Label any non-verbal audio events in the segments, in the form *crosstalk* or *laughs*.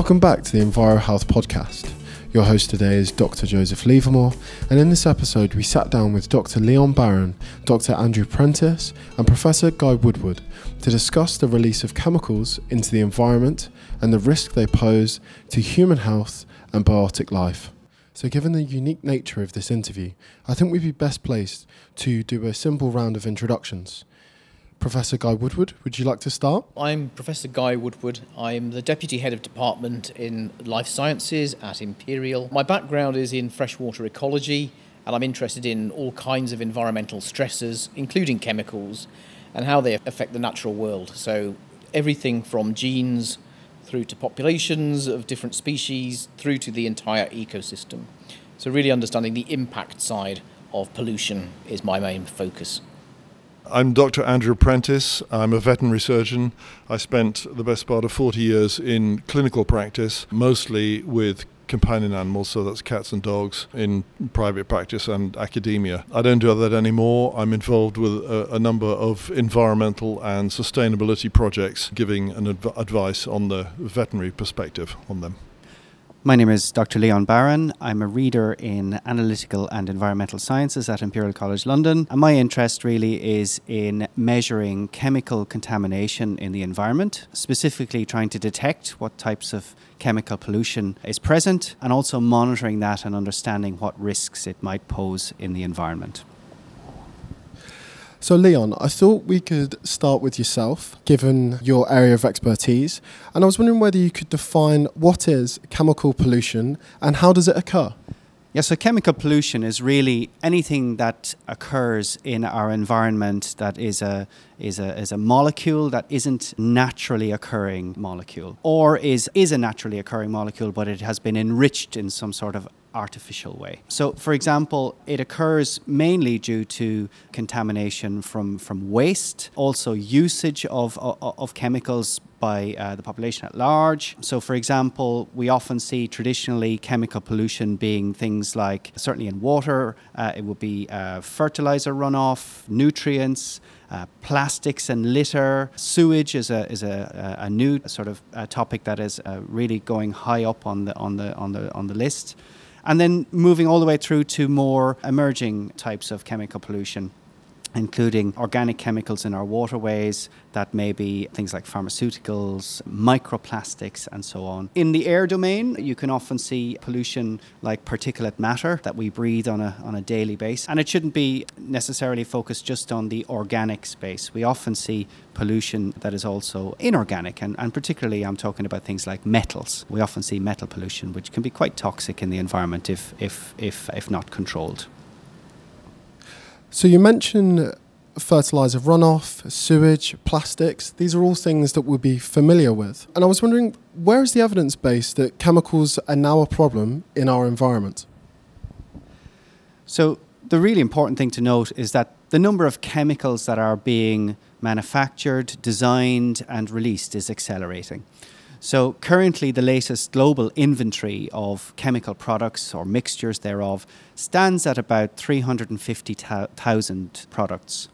Welcome back to the Enviro Health Podcast. Your host today is Dr. Joseph Levermore, and in this episode, we sat down with Dr. Leon Barron, Dr. Andrew Prentis, and Professor Guy Woodward to discuss the release of chemicals into the environment and the risk they pose to human health and biotic life. So, given the unique nature of this interview, I think we'd be best placed to do a simple round of introductions. Professor Guy Woodward, would you like to start? I'm Professor Guy Woodward. I'm the Deputy Head of Department in Life Sciences at Imperial. My background is in freshwater ecology, and I'm interested in all kinds of environmental stresses, including chemicals, and how they affect the natural world. So, everything from genes through to populations of different species through to the entire ecosystem. So, really understanding the impact side of pollution is my main focus. I'm Dr. Andrew Prentis. I'm a veterinary surgeon. I spent the best part of 40 years in clinical practice, mostly with companion animals, so that's cats and dogs, in private practice and academia. I don't do that anymore. I'm involved with a, a number of environmental and sustainability projects, giving an adv- advice on the veterinary perspective on them. My name is Dr. Leon Barron. I'm a reader in analytical and environmental sciences at Imperial College London. And my interest really is in measuring chemical contamination in the environment, specifically trying to detect what types of chemical pollution is present and also monitoring that and understanding what risks it might pose in the environment. So, Leon, I thought we could start with yourself, given your area of expertise. And I was wondering whether you could define what is chemical pollution and how does it occur? Yeah, so chemical pollution is really anything that occurs in our environment that is a is a is a molecule that isn't naturally occurring molecule or is is a naturally occurring molecule but it has been enriched in some sort of artificial way. So, for example, it occurs mainly due to contamination from, from waste, also usage of, of, of chemicals by uh, the population at large. So, for example, we often see traditionally chemical pollution being things like, certainly in water, uh, it would be uh, fertilizer runoff, nutrients. Uh, plastics and litter, sewage is a is a, a new sort of uh, topic that is uh, really going high up on the on the on the on the list and then moving all the way through to more emerging types of chemical pollution including organic chemicals in our waterways that may be things like pharmaceuticals, microplastics, and so on. In the air domain, you can often see pollution like particulate matter that we breathe on a, on a daily basis. And it shouldn't be necessarily focused just on the organic space. We often see pollution that is also inorganic, and, and particularly I'm talking about things like metals. We often see metal pollution, which can be quite toxic in the environment if, if, if, if not controlled. So you mentioned fertilizer runoff, sewage, plastics. These are all things that we'll be familiar with. And I was wondering, where is the evidence base that chemicals are now a problem in our environment? So the really important thing to note is that the number of chemicals that are being manufactured, designed, and released is accelerating. So, currently, the latest global inventory of chemical products or mixtures thereof stands at about 350,000 products.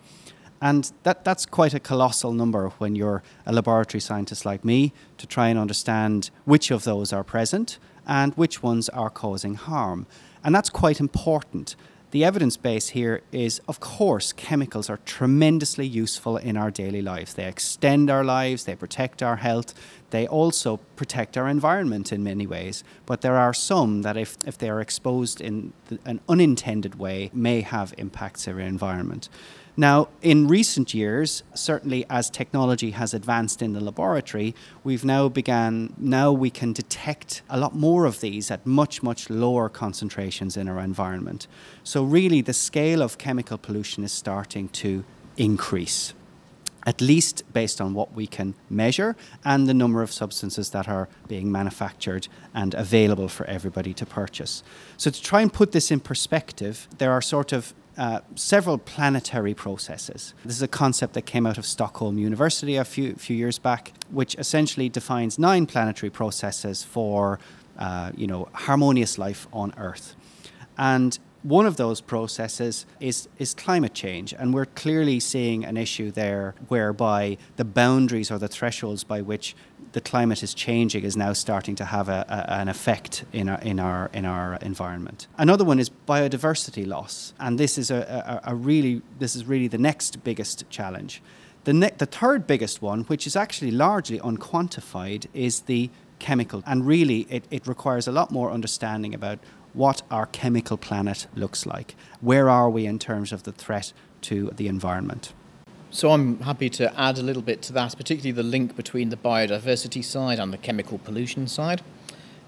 And that, that's quite a colossal number when you're a laboratory scientist like me to try and understand which of those are present and which ones are causing harm. And that's quite important the evidence base here is, of course, chemicals are tremendously useful in our daily lives. They extend our lives, they protect our health, they also protect our environment in many ways. But there are some that, if, if they are exposed in an unintended way, may have impacts on our environment. Now, in recent years, certainly as technology has advanced in the laboratory, we've now began, now we can detect a lot more of these at much, much lower concentrations in our environment. So, really, the scale of chemical pollution is starting to increase at least based on what we can measure and the number of substances that are being manufactured and available for everybody to purchase. So, to try and put this in perspective, there are sort of uh, several planetary processes. This is a concept that came out of Stockholm University a few, few years back, which essentially defines nine planetary processes for uh, you know, harmonious life on Earth. And one of those processes is, is climate change, and we're clearly seeing an issue there whereby the boundaries or the thresholds by which the climate is changing is now starting to have a, a, an effect in our, in, our, in our environment. Another one is biodiversity loss, and this is a, a, a really this is really the next biggest challenge. The, ne- the third biggest one, which is actually largely unquantified, is the chemical. And really, it, it requires a lot more understanding about what our chemical planet looks like. Where are we in terms of the threat to the environment? So I'm happy to add a little bit to that, particularly the link between the biodiversity side and the chemical pollution side.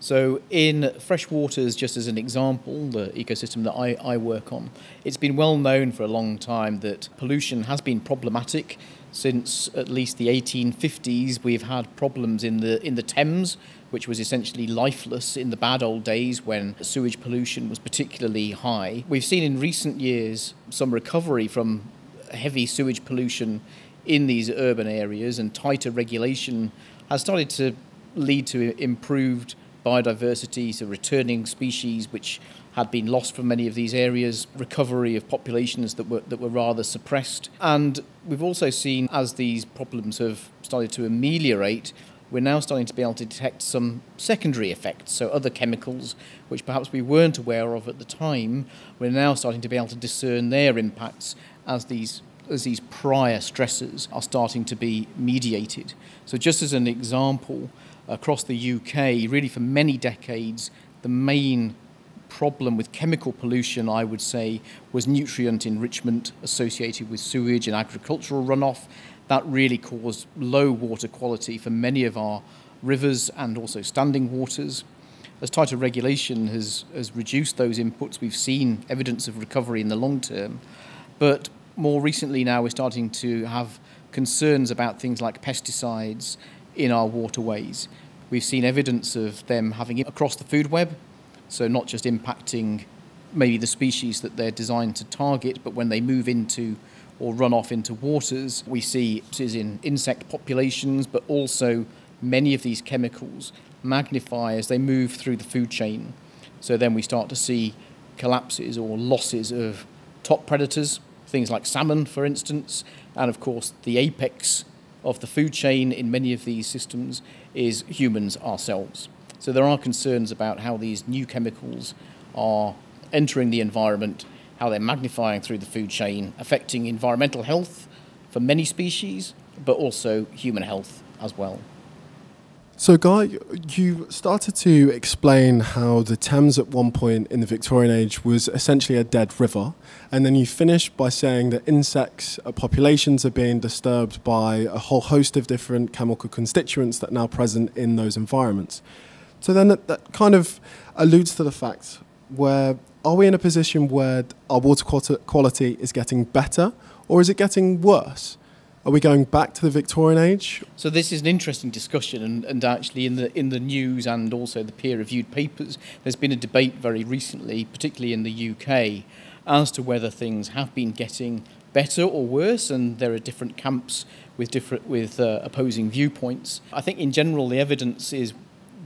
So, in freshwaters, just as an example, the ecosystem that I, I work on, it's been well known for a long time that pollution has been problematic since at least the 1850s. We've had problems in the in the Thames, which was essentially lifeless in the bad old days when sewage pollution was particularly high. We've seen in recent years some recovery from heavy sewage pollution in these urban areas, and tighter regulation has started to lead to improved biodiversity, so returning species which had been lost from many of these areas, recovery of populations that were that were rather suppressed. And we've also seen as these problems have started to ameliorate, we're now starting to be able to detect some secondary effects. So other chemicals which perhaps we weren't aware of at the time, we're now starting to be able to discern their impacts as these as these prior stresses are starting to be mediated. So just as an example, across the UK, really for many decades, the main problem with chemical pollution, I would say, was nutrient enrichment associated with sewage and agricultural runoff. That really caused low water quality for many of our rivers and also standing waters. As tighter regulation has, has reduced those inputs, we've seen evidence of recovery in the long term. But more recently now, we're starting to have concerns about things like pesticides in our waterways. We've seen evidence of them having it across the food web, so not just impacting maybe the species that they're designed to target, but when they move into or run off into waters, we see is in insect populations, but also many of these chemicals magnify as they move through the food chain. So then we start to see collapses or losses of top predators, things like salmon, for instance, and of course the apex of the food chain in many of these systems is humans ourselves. So there are concerns about how these new chemicals are entering the environment, how they're magnifying through the food chain, affecting environmental health for many species, but also human health as well. So, Guy, you started to explain how the Thames at one point in the Victorian age was essentially a dead river, and then you finished by saying that insects uh, populations are being disturbed by a whole host of different chemical constituents that are now present in those environments. So then that, that kind of alludes to the fact where are we in a position where our water quality is getting better, or is it getting worse? Are we going back to the Victorian age? So this is an interesting discussion, and, and actually in the in the news and also the peer-reviewed papers, there's been a debate very recently, particularly in the UK, as to whether things have been getting better or worse, and there are different camps with different with uh, opposing viewpoints. I think in general the evidence is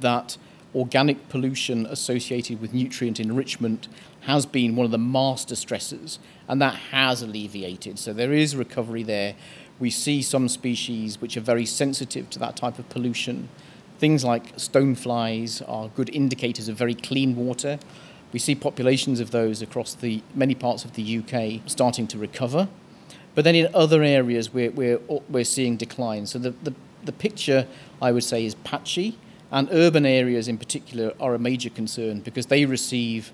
that organic pollution associated with nutrient enrichment has been one of the master stressors, and that has alleviated. So there is recovery there we see some species which are very sensitive to that type of pollution. Things like stoneflies are good indicators of very clean water. We see populations of those across the many parts of the UK starting to recover. But then in other areas, we're, we're, we're seeing decline. So the, the, the picture, I would say, is patchy. And urban areas in particular are a major concern because they receive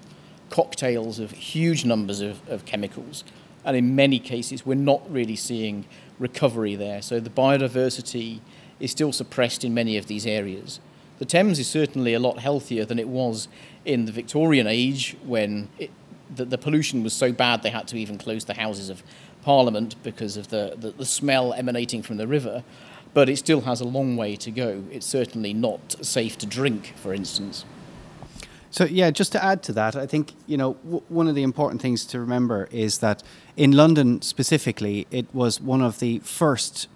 cocktails of huge numbers of, of chemicals. And in many cases, we're not really seeing recovery there. So the biodiversity is still suppressed in many of these areas. The Thames is certainly a lot healthier than it was in the Victorian age when it, the, the, pollution was so bad they had to even close the Houses of Parliament because of the, the, the smell emanating from the river. But it still has a long way to go. It's certainly not safe to drink, for instance. So yeah, just to add to that, I think you know w- one of the important things to remember is that in London specifically, it was one of the first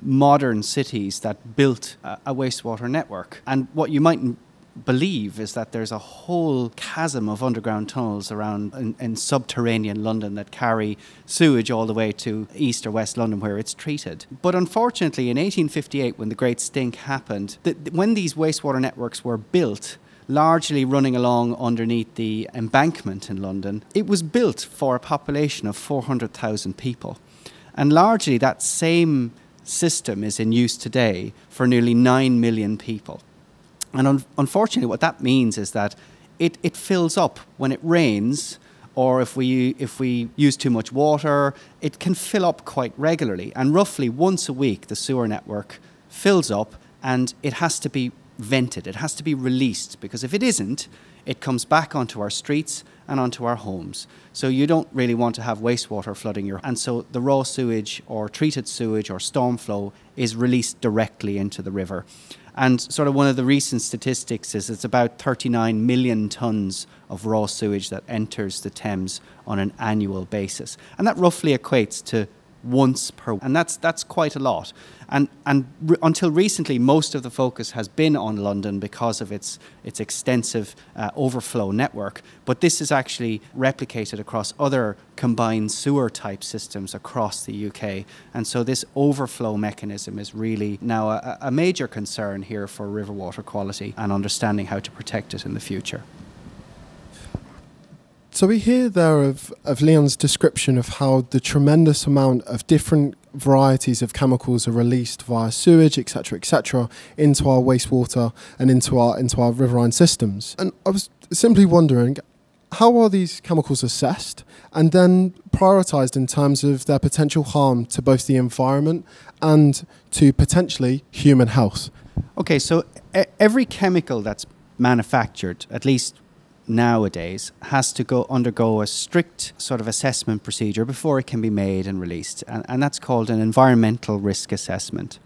modern cities that built a, a wastewater network. And what you might believe is that there's a whole chasm of underground tunnels around in, in, subterranean London that carry sewage all the way to east or west London where it's treated. But unfortunately, in 1858, when the Great Stink happened, the, when these wastewater networks were built, largely running along underneath the embankment in London, it was built for a population of 400,000 people. And largely that same system is in use today for nearly 9 million people. And un- unfortunately, what that means is that it, it fills up when it rains or if we if we use too much water, it can fill up quite regularly. And roughly once a week, the sewer network fills up, and it has to be vented. It has to be released because if it isn't, it comes back onto our streets and onto our homes. So you don't really want to have wastewater flooding your and so the raw sewage or treated sewage or storm flow is released directly into the river. And sort of one of the recent statistics is it's about 39 million tons of raw sewage that enters the Thames on an annual basis. And that roughly equates to once per and that's that's quite a lot. And and re- until recently most of the focus has been on London because of its its extensive uh, overflow network. But this is actually replicated across other combined sewer type systems across the UK and so this overflow mechanism is really now a, a major concern here for river water quality and understanding how to protect it in the future so we hear there of, of Leon's description of how the tremendous amount of different varieties of chemicals are released via sewage, etc., etc., into our wastewater and into our into our riverine systems. And I was simply wondering, how are these chemicals assessed and then prioritized in terms of their potential harm to both the environment and to potentially human health? Okay, so every chemical that's manufactured, at least nowadays has to go undergo a strict sort of assessment procedure before it can be made and released, and, and that's called an environmental risk assessment.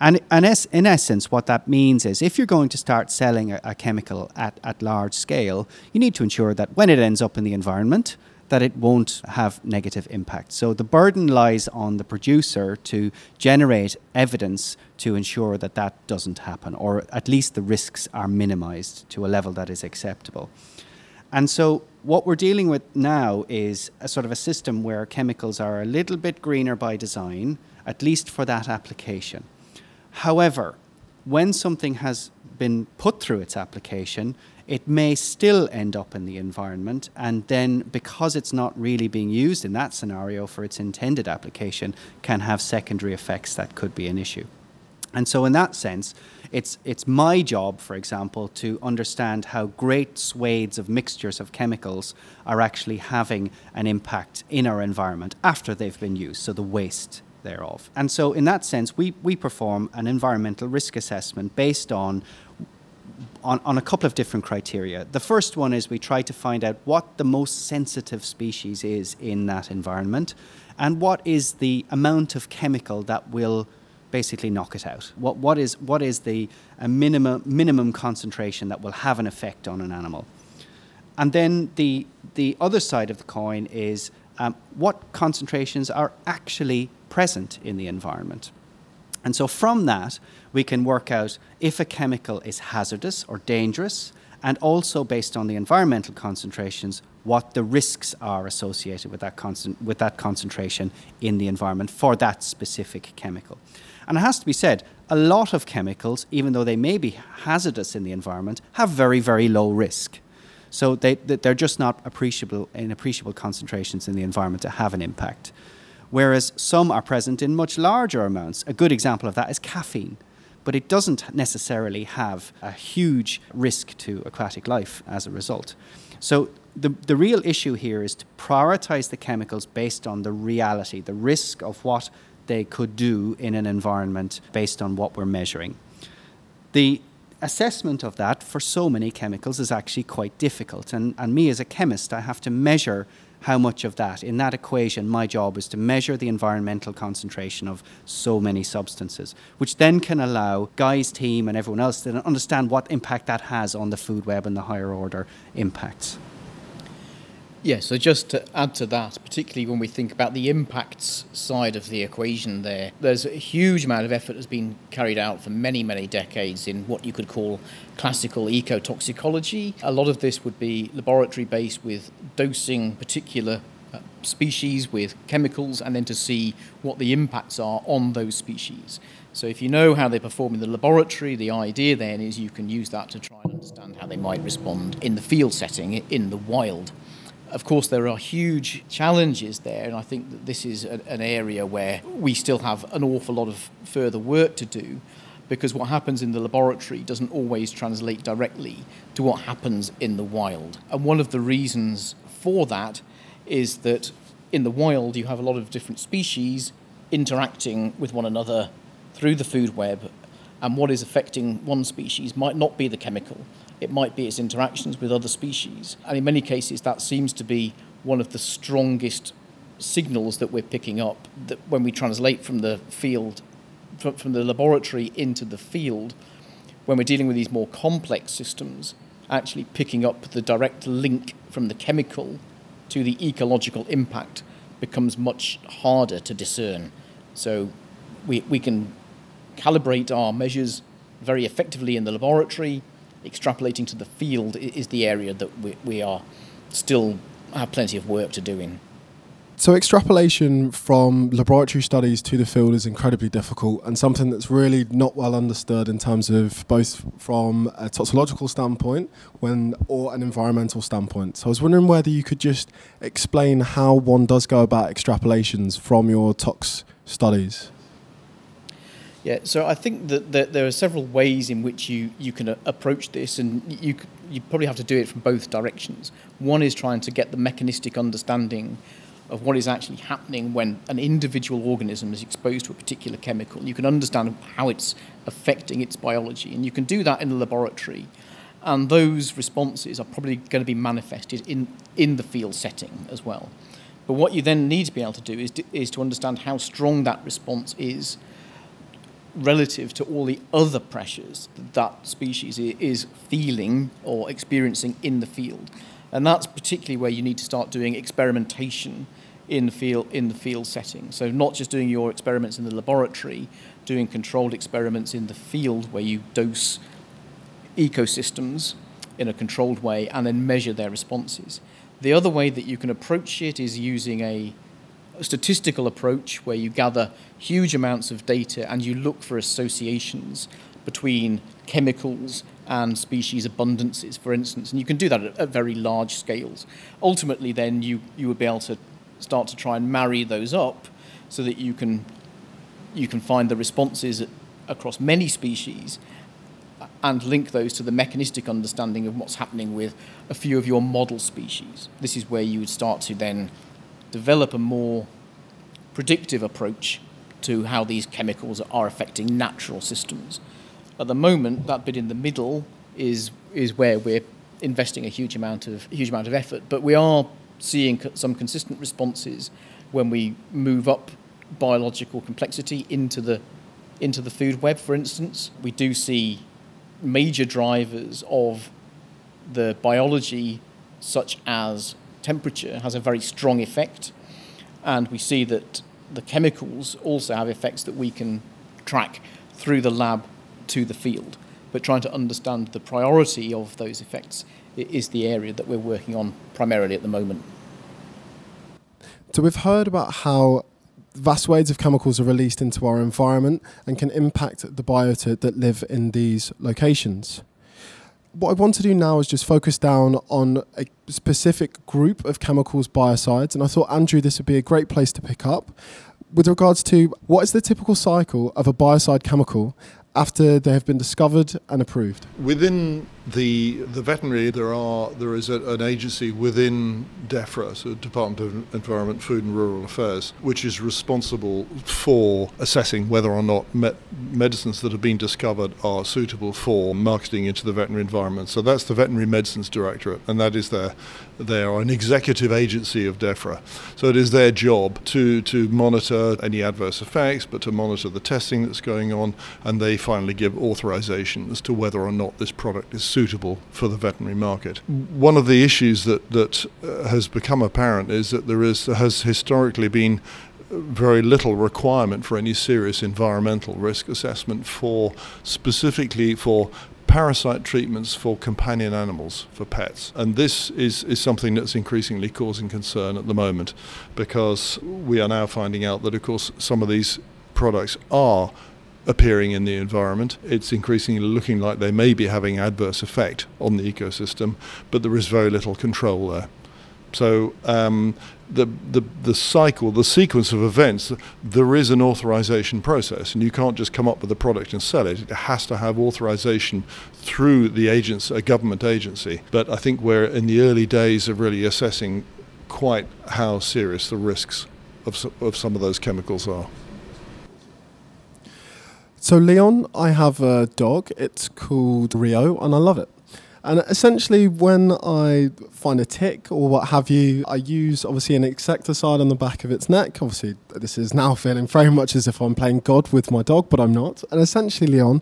And, and es- in essence, what that means is if you're going to start selling a, a chemical at, at large scale, you need to ensure that when it ends up in the environment, that it won't have negative impact. So the burden lies on the producer to generate evidence to ensure that that doesn't happen, or at least the risks are minimized to a level that is acceptable. And so what we're dealing with now is a sort of a system where chemicals are a little bit greener by design, at least for that application. However, when something has been put through its application, it may still end up in the environment. And then, because it's not really being used in that scenario for its intended application, can have secondary effects that could be an issue. And so, in that sense, it's, it's my job, for example, to understand how great swathes of mixtures of chemicals are actually having an impact in our environment after they've been used, so the waste thereof. And so, in that sense, we, we perform an environmental risk assessment based on on, on a couple of different criteria. The first one is we try to find out what the most sensitive species is in that environment and what is the amount of chemical that will basically knock it out. What, what is, what is the minimum, minimum concentration that will have an effect on an animal? And then the, the other side of the coin is um, what concentrations are actually present in the environment. And so from that, we can work out if a chemical is hazardous or dangerous, and also based on the environmental concentrations, what the risks are associated with that, with that concentration in the environment for that specific chemical. And it has to be said, a lot of chemicals, even though they may be hazardous in the environment, have very, very low risk. So they, they're just not appreciable in appreciable concentrations in the environment to have an impact whereas some are present in much larger amounts. A good example of that is caffeine, but it doesn't necessarily have a huge risk to aquatic life as a result. So the, the real issue here is to prioritize the chemicals based on the reality, the risk of what they could do in an environment based on what we're measuring. The assessment of that for so many chemicals is actually quite difficult. And, and me as a chemist, I have to measure how much of that. In that equation, my job is to measure the environmental concentration of so many substances, which then can allow Guy's team and everyone else to understand what impact that has on the food web and the higher order impacts. Yeah, so just to add to that, particularly when we think about the impacts side of the equation there, there's a huge amount of effort that has been carried out for many, many decades in what you could call classical ecotoxicology. A lot of this would be laboratory based with dosing particular uh, species with chemicals and then to see what the impacts are on those species. So if you know how they perform in the laboratory, the idea then is you can use that to try and understand how they might respond in the field setting, in the wild. Of course, there are huge challenges there, and I think that this is a, an area where we still have an awful lot of further work to do because what happens in the laboratory doesn't always translate directly to what happens in the wild. And one of the reasons for that is that in the wild you have a lot of different species interacting with one another through the food web, and what is affecting one species might not be the chemical, it might be its interactions with other species. And in many cases, that seems to be one of the strongest signals that we're picking up that when we translate from the field, from the laboratory into the field, when we're dealing with these more complex systems, actually picking up the direct link from the chemical to the ecological impact becomes much harder to discern. So we, we can calibrate our measures very effectively in the laboratory, extrapolating to the field is the area that we, we are still have plenty of work to do in. So, extrapolation from laboratory studies to the field is incredibly difficult and something that's really not well understood in terms of both from a toxicological standpoint when, or an environmental standpoint. So, I was wondering whether you could just explain how one does go about extrapolations from your tox studies. Yeah, so I think that, that there are several ways in which you, you can a- approach this, and you, you probably have to do it from both directions. One is trying to get the mechanistic understanding of what is actually happening when an individual organism is exposed to a particular chemical. You can understand how it's affecting its biology, and you can do that in the laboratory. And those responses are probably going to be manifested in, in the field setting as well. But what you then need to be able to do is is to understand how strong that response is relative to all the other pressures that, that species is feeling or experiencing in the field. And that's particularly where you need to start doing experimentation in the field in the field setting. So not just doing your experiments in the laboratory, doing controlled experiments in the field where you dose ecosystems in a controlled way and then measure their responses. The other way that you can approach it is using a a statistical approach where you gather huge amounts of data and you look for associations between chemicals and species abundances, for instance, and you can do that at, at, very large scales. Ultimately, then you, you would be able to start to try and marry those up so that you can you can find the responses across many species and link those to the mechanistic understanding of what's happening with a few of your model species. This is where you would start to then develop a more predictive approach to how these chemicals are affecting natural systems. At the moment, that bit in the middle is is where we're investing a huge amount of huge amount of effort, but we are seeing some consistent responses when we move up biological complexity into the into the food web, for instance. We do see major drivers of the biology, such as temperature has a very strong effect, and we see that the chemicals also have effects that we can track through the lab to the field. But trying to understand the priority of those effects is the area that we're working on primarily at the moment. So we've heard about how vast swathes of chemicals are released into our environment and can impact the biota that live in these locations what I want to do now is just focus down on a specific group of chemicals biocides, and I thought, Andrew, this would be a great place to pick up. With regards to what is the typical cycle of a biocide chemical after they have been discovered and approved? Within the the veterinary, there are there is a, an agency within DEFRA, so Department of Environment, Food and Rural Affairs, which is responsible for assessing whether or not me- medicines that have been discovered are suitable for marketing into the veterinary environment. So that's the Veterinary Medicines Directorate, and that is their they are an executive agency of DEFRA. So it is their job to to monitor any adverse effects, but to monitor the testing that's going on, and they finally give authorization as to whether or not this product is suitable for the veterinary market. One of the issues that that uh, has become apparent is that there is has historically been very little requirement for any serious environmental risk assessment for specifically for parasite treatments for companion animals, for pets. And this is, is something that's increasingly causing concern at the moment because we are now finding out that, of course, some of these products are appearing in the environment. It's increasingly looking like they may be having adverse effect on the ecosystem, but there is very little control there. So um, the, the the cycle, the sequence of events, there is an authorization process, and you can't just come up with a product and sell it. It has to have authorization through the agents, a government agency. But I think we're in the early days of really assessing quite how serious the risks of, of some of those chemicals are. So, Leon, I have a dog. It's called Rio, and I love it. And essentially, when I find a tick or what have you, I use obviously an insecticide on the back of its neck. Obviously, this is now feeling very much as if I'm playing God with my dog, but I'm not. And essentially, Leon,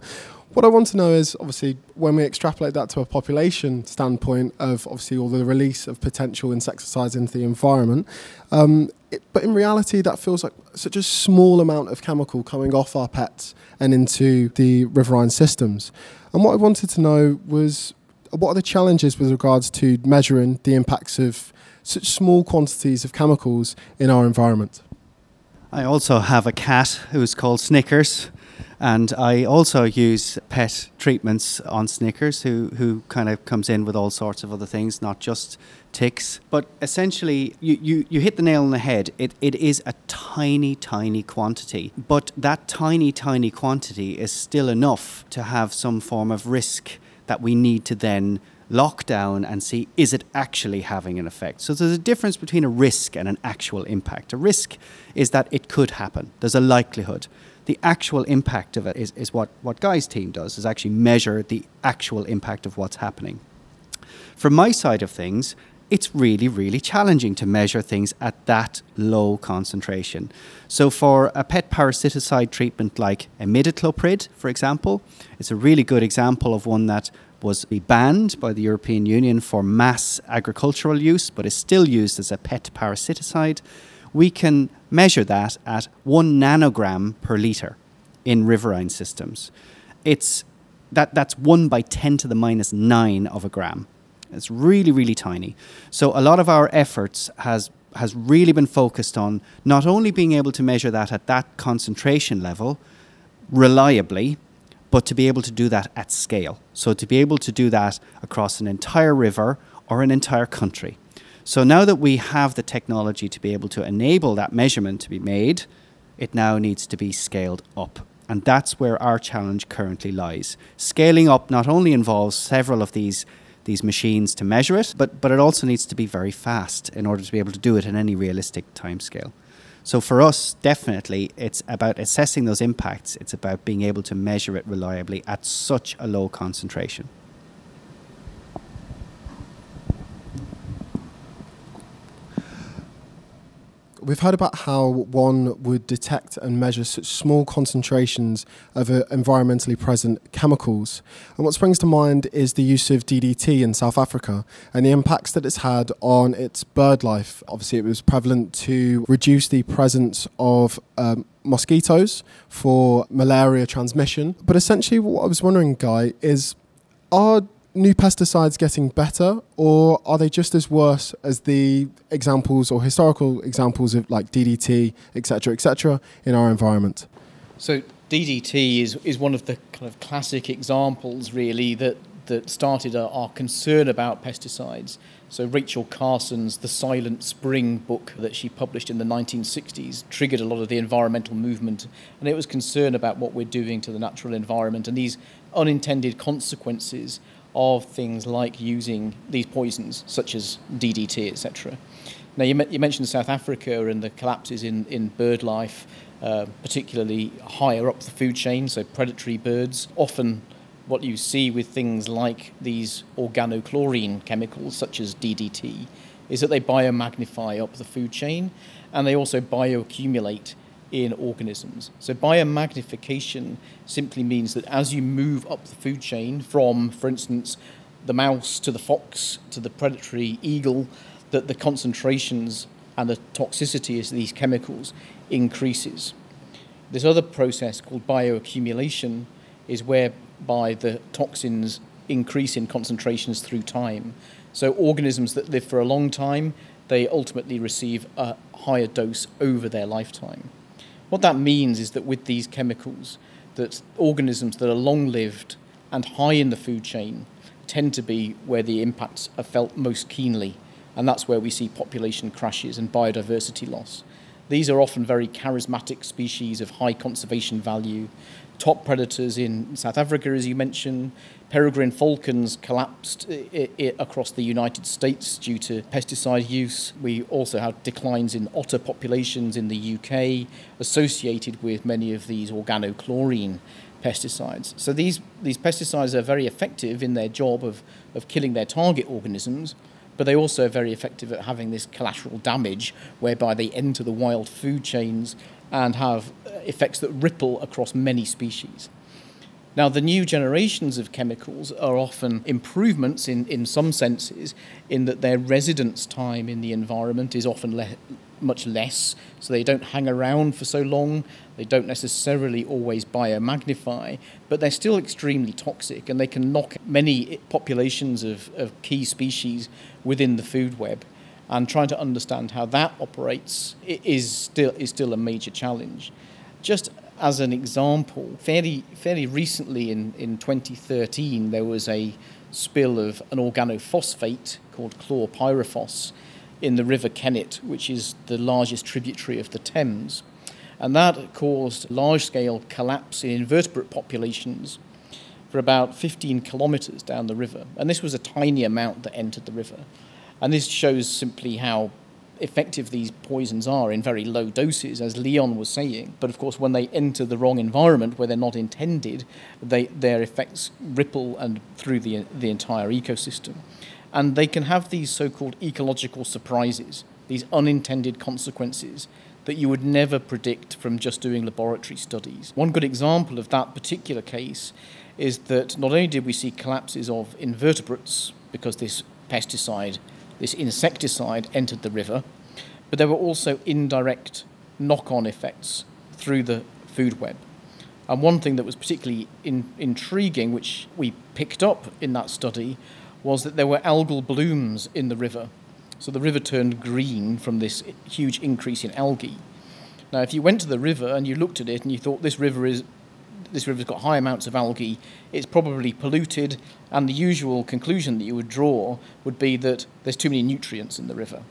what I want to know is obviously when we extrapolate that to a population standpoint of obviously all the release of potential insecticides into the environment, um, it, but in reality that feels like such a small amount of chemical coming off our pets and into the riverine systems. And what I wanted to know was what are the challenges with regards to measuring the impacts of such small quantities of chemicals in our environment? I also have a cat who's called Snickers, and I also use pet treatments on Snickers, who, who kind of comes in with all sorts of other things, not just ticks. But essentially, you, you, you hit the nail on the head. It, it is a tiny, tiny quantity. But that tiny, tiny quantity is still enough to have some form of risk that we need to then lock down and see is it actually having an effect. So there's a difference between a risk and an actual impact. A risk is that it could happen. There's a likelihood. The actual impact of it is, is what, what Guy's team does, is actually measure the actual impact of what's happening. From my side of things, it's really, really challenging to measure things at that low concentration. So, for a pet parasiticide treatment like imidacloprid, for example, it's a really good example of one that was banned by the European Union for mass agricultural use, but is still used as a pet parasiticide. We can measure that at one nanogram per litre in riverine systems. It's that, that's one by 10 to the minus 9 of a gram. It's really, really tiny. So a lot of our efforts has has really been focused on not only being able to measure that at that concentration level reliably, but to be able to do that at scale. So to be able to do that across an entire river or an entire country. So now that we have the technology to be able to enable that measurement to be made, it now needs to be scaled up. And that's where our challenge currently lies. Scaling up not only involves several of these these machines to measure it, but, but it also needs to be very fast in order to be able to do it in any realistic timescale. So for us, definitely, it's about assessing those impacts. It's about being able to measure it reliably at such a low concentration. We've heard about how one would detect and measure such small concentrations of uh, environmentally present chemicals. And what springs to mind is the use of DDT in South Africa and the impacts that it's had on its bird life. Obviously, it was prevalent to reduce the presence of um, mosquitoes for malaria transmission. But essentially, what I was wondering, Guy, is are new pesticides getting better, or are they just as worse as the examples or historical examples of like DDT, etc., etc., in our environment? So DDT is is one of the kind of classic examples, really, that that started our, our concern about pesticides. So Rachel Carson's The Silent Spring book that she published in the 1960s triggered a lot of the environmental movement, and it was concern about what we're doing to the natural environment and these unintended consequences of things like using these poisons, such as DDT, etc. Now, you, you, mentioned South Africa and the collapses in, in bird life, uh, particularly higher up the food chain, so predatory birds. Often, what you see with things like these organochlorine chemicals, such as DDT, is that they biomagnify up the food chain and they also bioaccumulate in organisms. So biomagnification simply means that as you move up the food chain from, for instance, the mouse to the fox to the predatory eagle, that the concentrations and the toxicity of these chemicals increases. This other process called bioaccumulation is whereby the toxins increase in concentrations through time. So organisms that live for a long time, they ultimately receive a higher dose over their lifetime. What that means is that with these chemicals, that organisms that are long-lived and high in the food chain tend to be where the impacts are felt most keenly, and that's where we see population crashes and biodiversity loss. These are often very charismatic species of high conservation value. Top predators in South Africa, as you mentioned, peregrine falcons collapsed I- I- across the United States due to pesticide use. We also have declines in otter populations in the UK associated with many of these organochlorine pesticides. So these, these pesticides are very effective in their job of, of killing their target organisms, but they are also very effective at having this collateral damage whereby they enter the wild food chains and have uh, effects that ripple across many species. Now, the new generations of chemicals are often improvements in, in some senses, in that their residence time in the environment is often le- much less, so they don't hang around for so long, they don't necessarily always biomagnify, but they're still extremely toxic and they can knock many populations of, of key species within the food web. And trying to understand how that operates is still, is still a major challenge. Just as an example, fairly, fairly recently in, in 2013, there was a spill of an organophosphate called chlorpyrifos in the River Kennet, which is the largest tributary of the Thames. And that caused large scale collapse in invertebrate populations for about 15 kilometres down the river. And this was a tiny amount that entered the river. And this shows simply how effective these poisons are in very low doses, as Leon was saying. But of course, when they enter the wrong environment where they're not intended, they, their effects ripple and through the, the entire ecosystem. And they can have these so called ecological surprises, these unintended consequences that you would never predict from just doing laboratory studies. One good example of that particular case is that not only did we see collapses of invertebrates because this pesticide, this insecticide entered the river, but there were also indirect knock on effects through the food web. And one thing that was particularly in, intriguing, which we picked up in that study, was that there were algal blooms in the river. So the river turned green from this huge increase in algae. Now, if you went to the river and you looked at it and you thought this river is this river's got high amounts of algae, it's probably polluted, and the usual conclusion that you would draw would be that there's too many nutrients in the river.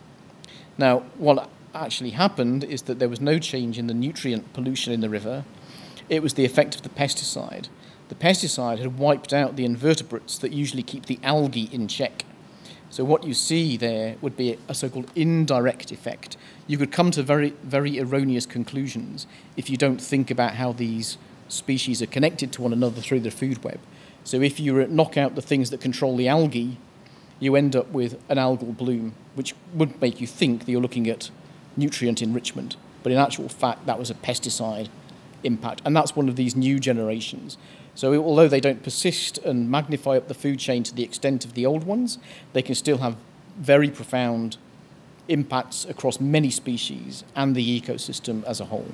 Now, what actually happened is that there was no change in the nutrient pollution in the river. It was the effect of the pesticide. The pesticide had wiped out the invertebrates that usually keep the algae in check. So what you see there would be a so-called indirect effect. You could come to very, very erroneous conclusions if you don't think about how these species are connected to one another through the food web. So if you knock out the things that control the algae, you end up with an algal bloom, which would make you think that you're looking at nutrient enrichment. But in actual fact, that was a pesticide impact. And that's one of these new generations. So although they don't persist and magnify up the food chain to the extent of the old ones, they can still have very profound impacts across many species and the ecosystem as a whole.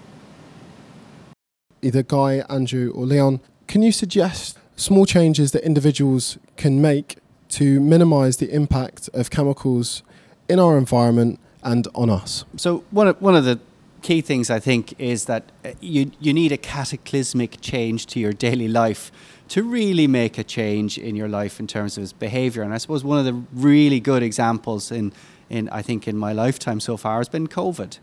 Either Guy, Andrew, or Leon, can you suggest small changes that individuals can make to minimize the impact of chemicals in our environment and on us? So one of, one of the key things I think is that uh, you you need a cataclysmic change to your *laughs* daily life to really make a change in your life in terms of its behavior. And I suppose one of the really good examples in in I think in my lifetime so far has been COVID.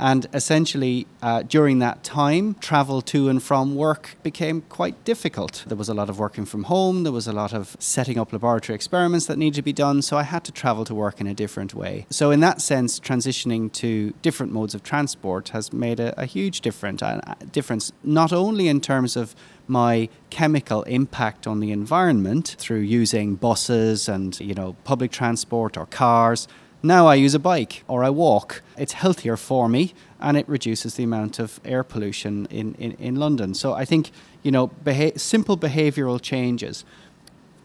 And essentially, uh, during that time, travel to and from work became quite difficult. There was a lot of working from home, there was a lot of setting up laboratory experiments that needed to be done, so I had to travel to work in a different way. So, in that sense, transitioning to different modes of transport has made a, a huge difference, uh, difference, not only in terms of my chemical impact on the environment through using buses and you know public transport or cars now I use a bike or I walk. It's healthier for me and it reduces the amount of air pollution in, in, in London. So I think, you know, beha- simple behavioral changes.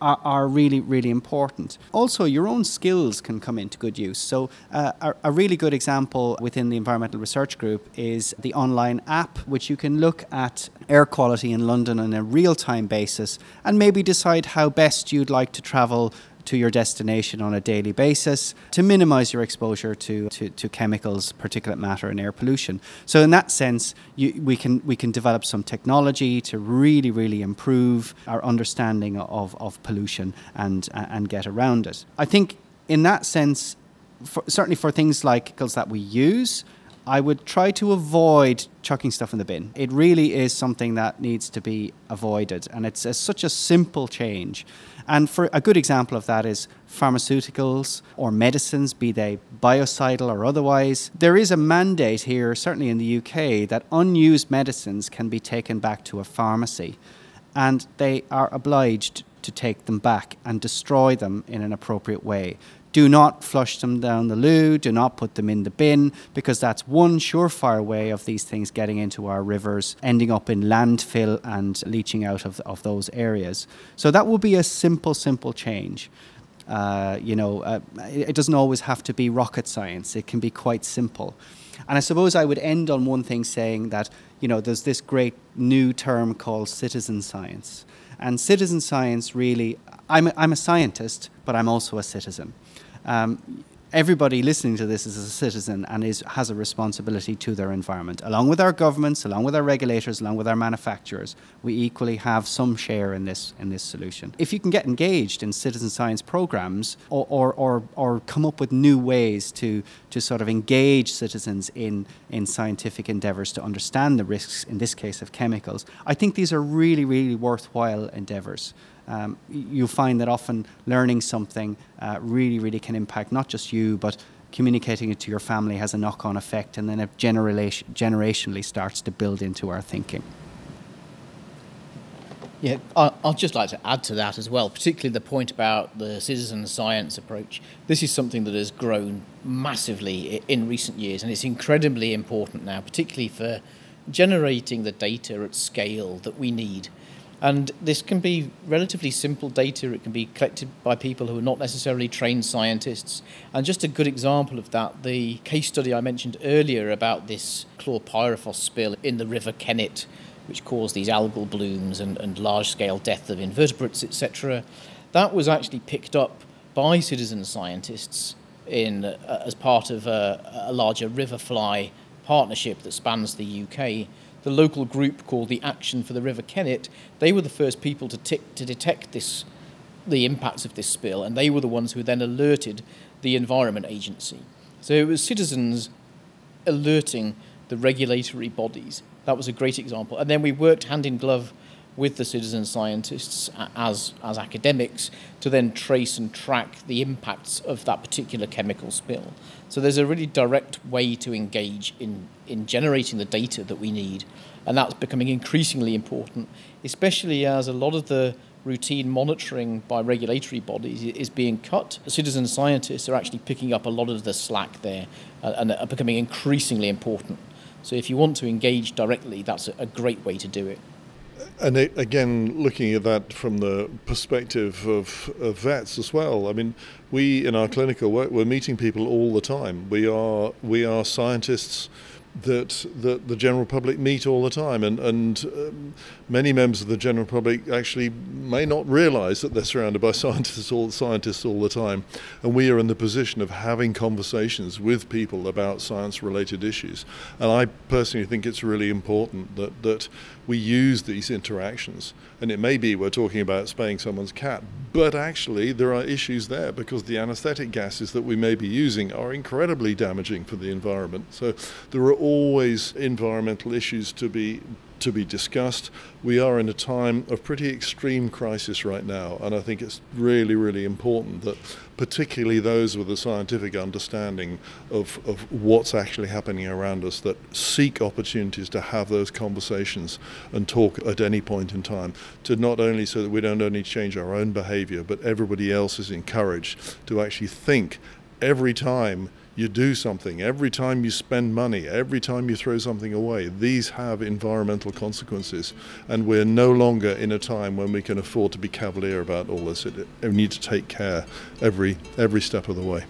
are, are, really, really important. Also, your own skills can come into good use. So, uh, a, a, really good example within the Environmental Research Group is the online app, which you can look at air quality in London on a real time basis and maybe decide how best you'd like to travel to your destination on a daily basis to minimize your exposure to, to, to chemicals, particulate matter, and air pollution. So, in that sense, you, we, can, we can develop some technology to really, really improve our understanding of, of pollution and, and get around it. I think, in that sense, for, certainly for things like chemicals that we use, I would try to avoid chucking stuff in the bin. It really is something that needs to be avoided, and it's a, such a simple change. And for a good example of that is pharmaceuticals or medicines, be they biocidal or otherwise. There is a mandate here, certainly in the UK, that unused medicines can be taken back to a pharmacy, and they are obliged to take them back and destroy them in an appropriate way. Do not flush them down the loo, do not put them in the bin, because that's one surefire way of these things getting into our rivers, ending up in landfill and leaching out of, of those areas. So that will be a simple, simple change. Uh, you know, uh, it doesn't always have to be rocket science, it can be quite simple. And I suppose I would end on one thing saying that, you know, there's this great new term called citizen science. And citizen science really, I'm a, I'm a scientist, but I'm also a citizen um, everybody listening to this is a citizen and is, has a responsibility to their environment. Along with our governments, along with our regulators, along with our manufacturers, we equally have some share in this, in this solution. If you can get engaged in citizen science programs or, or, or, or come up with new ways to, to sort of engage citizens in, in scientific endeavors to understand the risks, in this case of chemicals, I think these are really, really worthwhile endeavors um, you find that often learning something uh, really, really can impact not just you, but communicating it to your family has a knock on effect, and then it generation, generationally starts to build into our thinking. Yeah, I'd just like to add to that as well, particularly the point about the citizen science approach. This is something that has grown massively in recent years, and it's incredibly important now, particularly for generating the data at scale that we need and this can be relatively simple data. It can be collected by people who are not necessarily trained scientists. And just a good example of that, the case study I mentioned earlier about this chlorpyrifos spill in the River Kennet, which caused these algal blooms and, and large scale death of invertebrates, etc., that was actually picked up by citizen scientists in, uh, as part of a, a larger river fly partnership that spans the UK the local group called the Action for the River Kennet, they were the first people to, to detect this, the impacts of this spill, and they were the ones who then alerted the Environment Agency. So it was citizens alerting the regulatory bodies. That was a great example. And then we worked hand in glove with the citizen scientists as, as academics to then trace and track the impacts of that particular chemical spill. So there's a really direct way to engage in, in generating the data that we need. And that's becoming increasingly important, especially as a lot of the routine monitoring by regulatory bodies is being cut. Citizen scientists are actually picking up a lot of the slack there uh, and are becoming increasingly important. So if you want to engage directly, that's a great way to do it. And it, again, looking at that from the perspective of, of, vets as well. I mean, we in our clinical work we're meeting people all the time. We are we are scientists that, that the general public meet all the time, and, and um, many members of the general public actually may not realise that they're surrounded by *laughs* scientists all, scientists all the time. And we are in the position of having conversations with people about science related issues. And I personally think it's really important that, that we use these interactions. And it may be we're talking about spaying someone's cat, but actually there are issues there because the anesthetic gases that we may be using are incredibly damaging for the environment. So there are always environmental issues to be to be discussed. We are in a time of pretty extreme crisis right now, and I think it's really, really important that, particularly those with a scientific understanding of, of what's actually happening around us, that seek opportunities to have those conversations and talk at any point in time, to not only so that we don't only change our own behavior, but everybody else is encouraged to actually think every time you do something, every time you spend money, every time you throw something away, these have environmental consequences. And we're no longer in a time when we can afford to be cavalier about all this. It, we need to take care every every step of the way.